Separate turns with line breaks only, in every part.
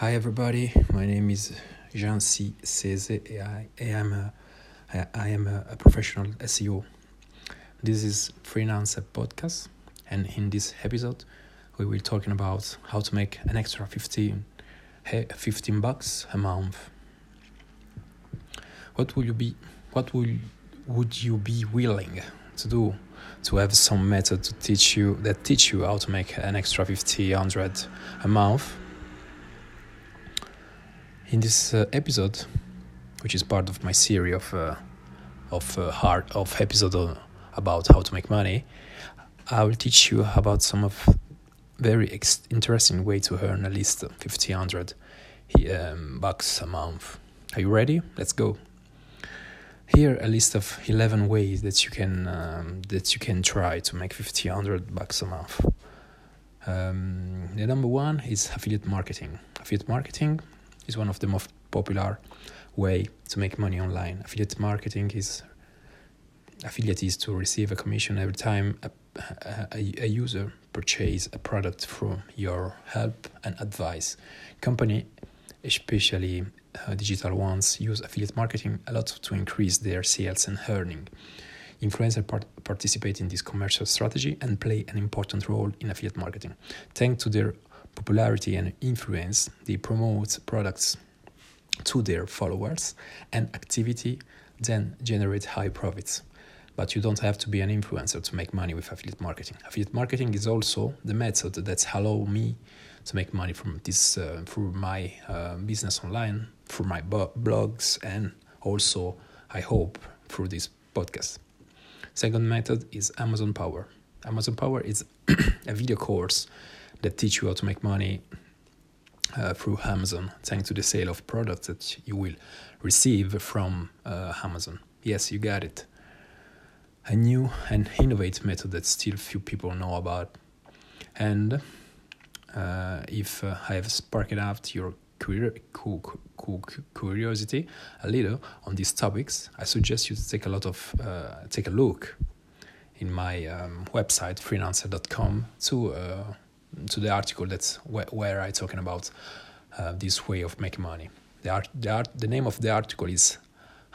Hi everybody, my name is Jean-C Cese I, I am a, I, I am a, professional SEO. This is Freenancer Podcast and in this episode we will talking about how to make an extra 15, 15 bucks a month. What will you be what will would you be willing to do to have some method to teach you that teach you how to make an extra 50 100 a month in this uh, episode which is part of my series of uh, of uh, hard of episode about how to make money i will teach you about some of very ex- interesting way to earn at least 1500 um, bucks a month. Are you ready? Let's go. Here a list of 11 ways that you can um, that you can try to make 1500 bucks a month. Um, the number one is affiliate marketing. Affiliate marketing is one of the most popular way to make money online affiliate marketing is affiliate is to receive a commission every time a, a, a user purchase a product from your help and advice company especially uh, digital ones use affiliate marketing a lot to increase their sales and earning. Influencers part- participate in this commercial strategy and play an important role in affiliate marketing. Thanks to their popularity and influence, they promote products to their followers and activity then generate high profits. But you don't have to be an influencer to make money with affiliate marketing. Affiliate marketing is also the method that's allow me to make money from this uh, through my uh, business online, through my blogs, and also I hope through this podcast. Second method is Amazon Power. Amazon Power is a video course that teach you how to make money uh, through Amazon, thanks to the sale of products that you will receive from uh, Amazon. Yes, you got it. A new and innovative method that still few people know about. And uh, if uh, I have sparked out your curiosity a little on these topics, I suggest you to take a lot of uh, take a look in my um, website freenancer.com to uh, to the article that's where, where I talking about uh, this way of making money. The art, the art, the name of the article is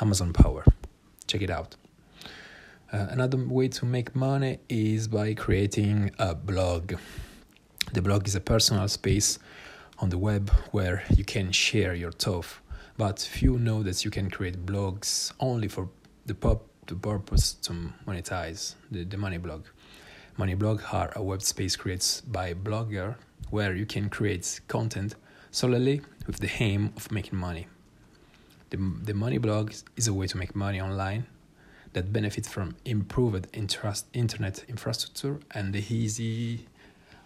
Amazon Power. Check it out. Uh, another way to make money is by creating a blog. The blog is a personal space on the web where you can share your thoughts, but few know that you can create blogs only for the, pop, the purpose to monetize the, the money blog. Money blog are a web space created by blogger where you can create content solely with the aim of making money. The, the money blog is a way to make money online that benefits from improved internet infrastructure and the easy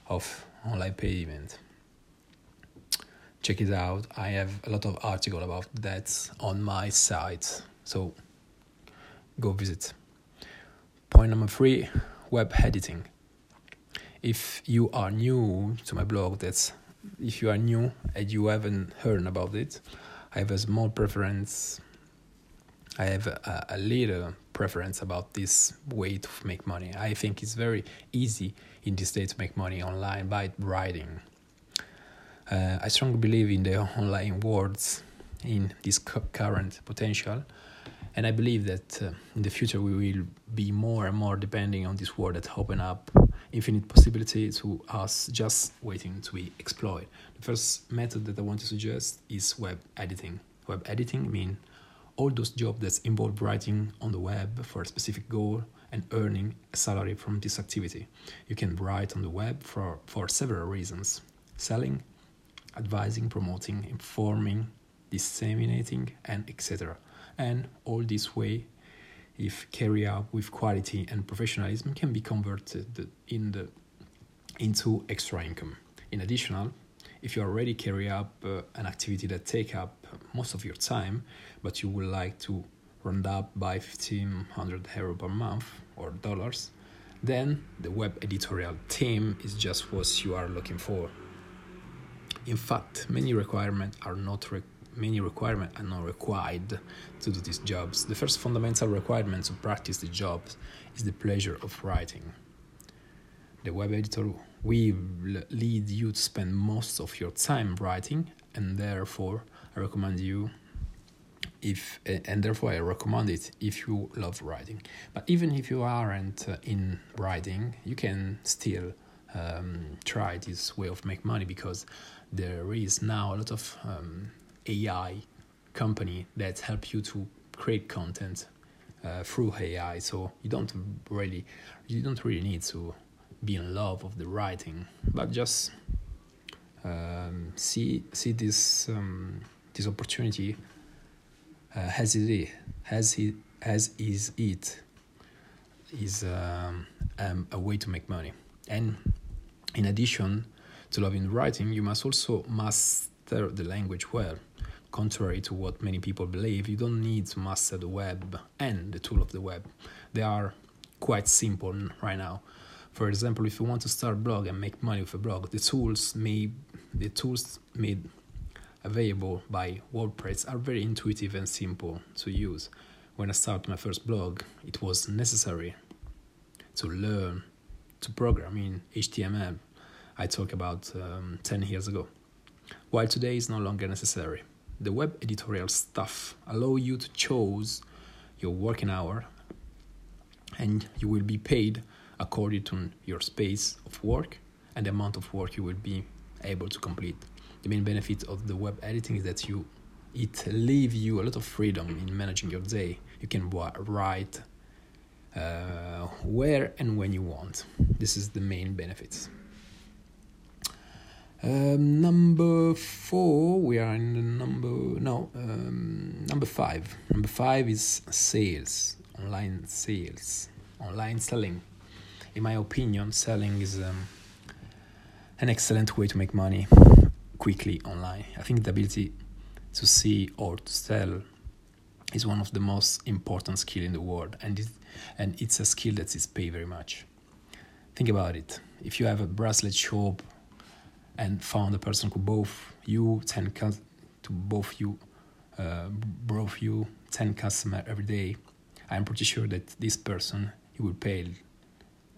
of online payment. Check it out. I have a lot of article about that on my site. So go visit. Point number three, web editing. If you are new to my blog, that's if you are new and you haven't heard about it, I have a small preference. I have a, a little preference about this way to make money. I think it's very easy in this day to make money online by writing. Uh, I strongly believe in the online worlds, in this current potential, and I believe that uh, in the future we will be more and more depending on this world that open up infinite possibility to us just waiting to be explored. The first method that I want to suggest is web editing. Web editing means all those jobs that involve writing on the web for a specific goal and earning a salary from this activity. You can write on the web for, for several reasons selling, advising, promoting, informing, disseminating, and etc. And all this way, if carried out with quality and professionalism, can be converted in the, into extra income. In addition, if you already carry out uh, an activity that take up most of your time, but you would like to round up by 1500 euro per month or dollars, then the web editorial team is just what you are looking for. In fact, many requirements are not re- many requirements are not required to do these jobs. The first fundamental requirement to practice the job is the pleasure of writing. The web editor will lead you to spend most of your time writing and therefore I recommend you if and therefore I recommend it if you love writing. But even if you aren't uh, in writing, you can still um, try this way of make money because there is now a lot of um, AI company that help you to create content uh, through AI. So you don't really you don't really need to be in love of the writing, but just um, see see this um, this opportunity uh, as it is, as it as is it is um, um, a way to make money. And in addition to loving writing, you must also master the language well. Contrary to what many people believe, you don't need to master the web and the tool of the web. They are quite simple right now. For example, if you want to start a blog and make money with a blog, the tools may the tools made available by WordPress are very intuitive and simple to use. When I started my first blog, it was necessary to learn to program in HTML. I talked about um, 10 years ago. While today is no longer necessary. The web editorial stuff allow you to choose your working hour and you will be paid according to your space of work and the amount of work you will be able to complete. The main benefit of the web editing is that you it leaves you a lot of freedom in managing your day. You can write uh, where and when you want. This is the main benefits. Um, number four, we are in the number no um, number five. Number five is sales, online sales, online selling. In my opinion, selling is um, an excellent way to make money quickly online. I think the ability to see or to sell is one of the most important skill in the world, and it, and it's a skill that is paid very much. Think about it. If you have a bracelet shop and found a person who both you ten to both you uh, both you ten customer every day, I'm pretty sure that this person he will pay.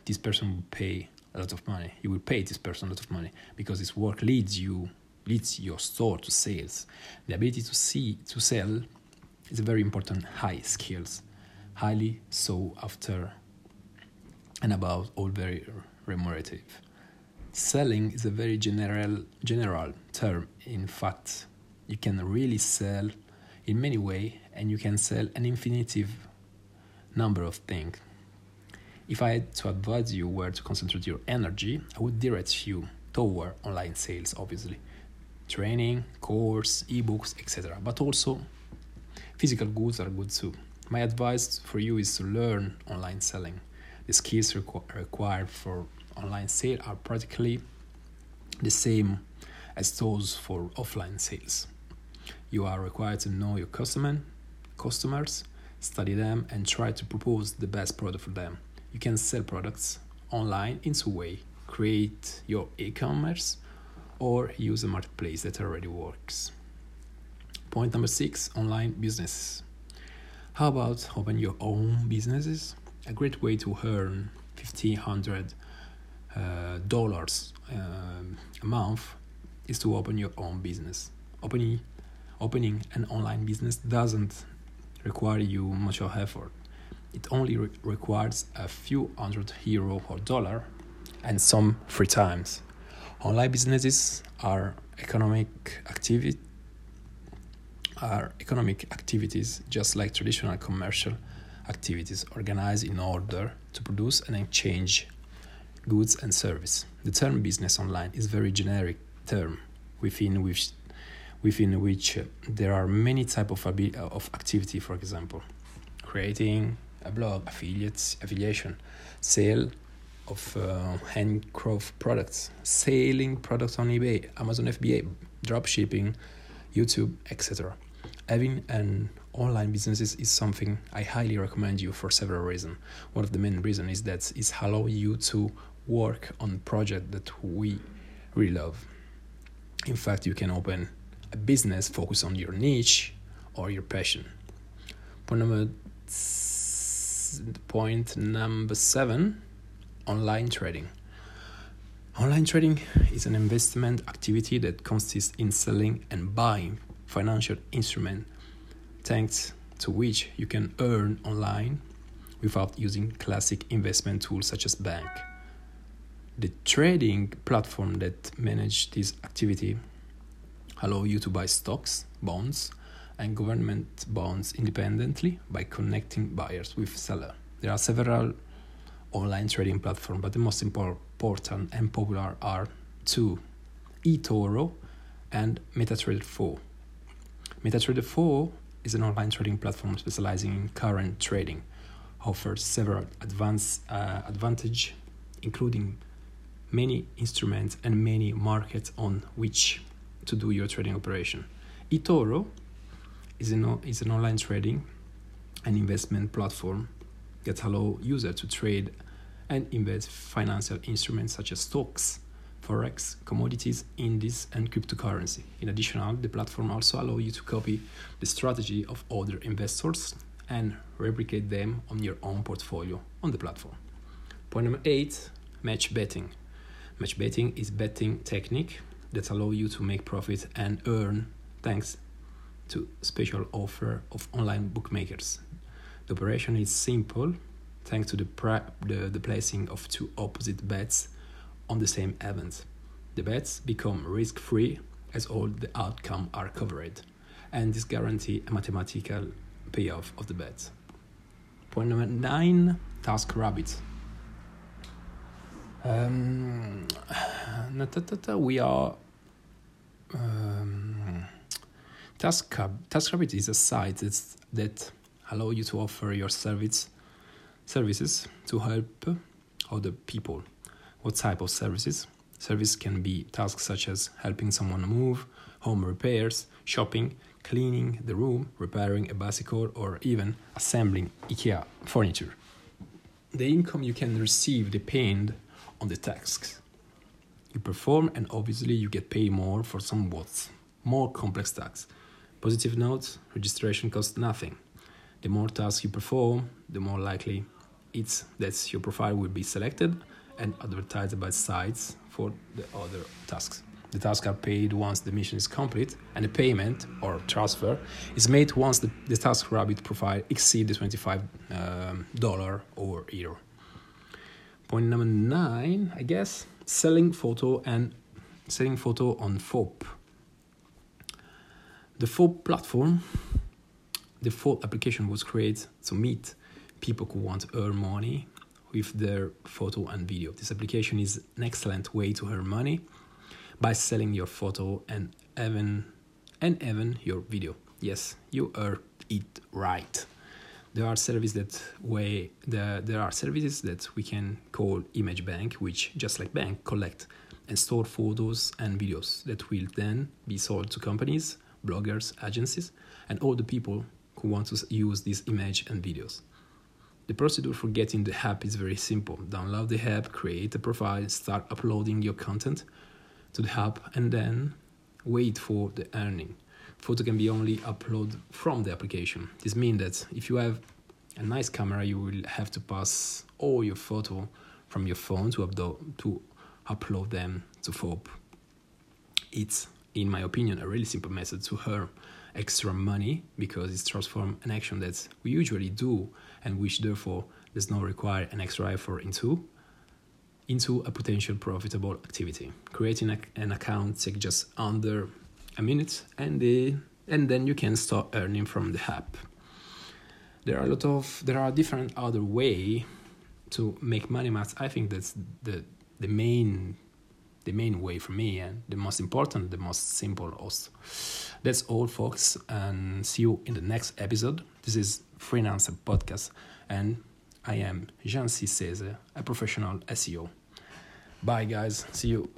This person will pay a lot of money. You will pay this person a lot of money because his work leads you leads your store to sales. The ability to see to sell is a very important high skills, highly so after and about all very remunerative. Selling is a very general general term. In fact, you can really sell in many way and you can sell an infinitive number of things. If I had to advise you where to concentrate your energy, I would direct you toward online sales, obviously. Training, course, ebooks, etc. But also, physical goods are good too. My advice for you is to learn online selling. The skills requ- required for online sale are practically the same as those for offline sales. You are required to know your customer, customers, study them, and try to propose the best product for them. You can sell products online in two ways create your e-commerce or use a marketplace that already works. Point number six online businesses. How about open your own businesses? A great way to earn 1500 uh, dollars um, a month is to open your own business opening opening an online business doesn't require you much of effort it only re- requires a few hundred euro or dollar and some free times. Online businesses are economic activity are economic activities just like traditional commercial activities organized in order to produce and exchange goods and service. The term business online is very generic term within which within which there are many type of, of activity for example creating a blog, affiliates, affiliation, sale of uh, handcraft products, selling products on eBay, Amazon FBA, drop shipping, YouTube, etc. Having an online business is something I highly recommend you for several reasons. One of the main reasons is that it allows you to work on project that we really love. In fact, you can open a business focused on your niche or your passion. Point number point number seven online trading. Online trading is an investment activity that consists in selling and buying financial instrument thanks to which you can earn online without using classic investment tools such as bank. The trading platform that manage this activity allow you to buy stocks, bonds, and government bonds independently by connecting buyers with seller. There are several online trading platforms, but the most important and popular are two eToro and MetaTrader 4. MetaTrader 4 is an online trading platform specializing in current trading, offers several advanced uh, advantage, including many instruments and many markets on which to do your trading operation. eToro is an, is an online trading and investment platform that allow users to trade and invest financial instruments such as stocks, forex, commodities, indices, and cryptocurrency. In addition, the platform also allow you to copy the strategy of other investors and replicate them on your own portfolio on the platform. Point number eight, match betting. Match betting is betting technique that allow you to make profit and earn thanks to special offer of online bookmakers. The operation is simple thanks to the, the, the placing of two opposite bets on the same event. The bets become risk-free as all the outcome are covered, and this guarantee a mathematical payoff of the bets. Point number nine, Task TaskRabbit. Um, we are um, Task TaskRabbit is a site that's, that allows you to offer your service services to help other people. What type of services? Service can be tasks such as helping someone move, home repairs, shopping, cleaning the room, repairing a bicycle, or even assembling IKEA furniture. The income you can receive depend on the tasks you perform, and obviously you get paid more for some somewhat more complex tasks. Positive note: registration costs nothing. The more tasks you perform, the more likely it's that your profile will be selected and advertised by sites for the other tasks. The tasks are paid once the mission is complete, and the payment or transfer is made once the, the TaskRabbit profile exceeds the $25 um, or euro. Point number nine, I guess, selling photo and selling photo on FOAP. The FOAP platform, the FOAP application was created to meet people who want to earn money with their photo and video. This application is an excellent way to earn money by selling your photo and even and even your video. Yes, you heard it right. There are services that way the, there are services that we can call image bank, which just like bank collect and store photos and videos that will then be sold to companies, bloggers, agencies, and all the people who want to use these image and videos. The procedure for getting the app is very simple. Download the app, create a profile, start uploading your content to the app, and then wait for the earning. Photo can be only uploaded from the application. This means that if you have a nice camera, you will have to pass all your photo from your phone to upload to upload them to FOAP. It's, in my opinion, a really simple method to earn extra money because it's transform an action that we usually do and which therefore does not require an extra effort into into a potential profitable activity. Creating a, an account takes just under a minute and the and then you can start earning from the app. There are a lot of there are different other way to make money but I think that's the the main the main way for me and the most important, the most simple also. That's all folks and see you in the next episode. This is Freenancer Podcast, and I am Jean C. Cesar, a professional SEO. Bye, guys. See you.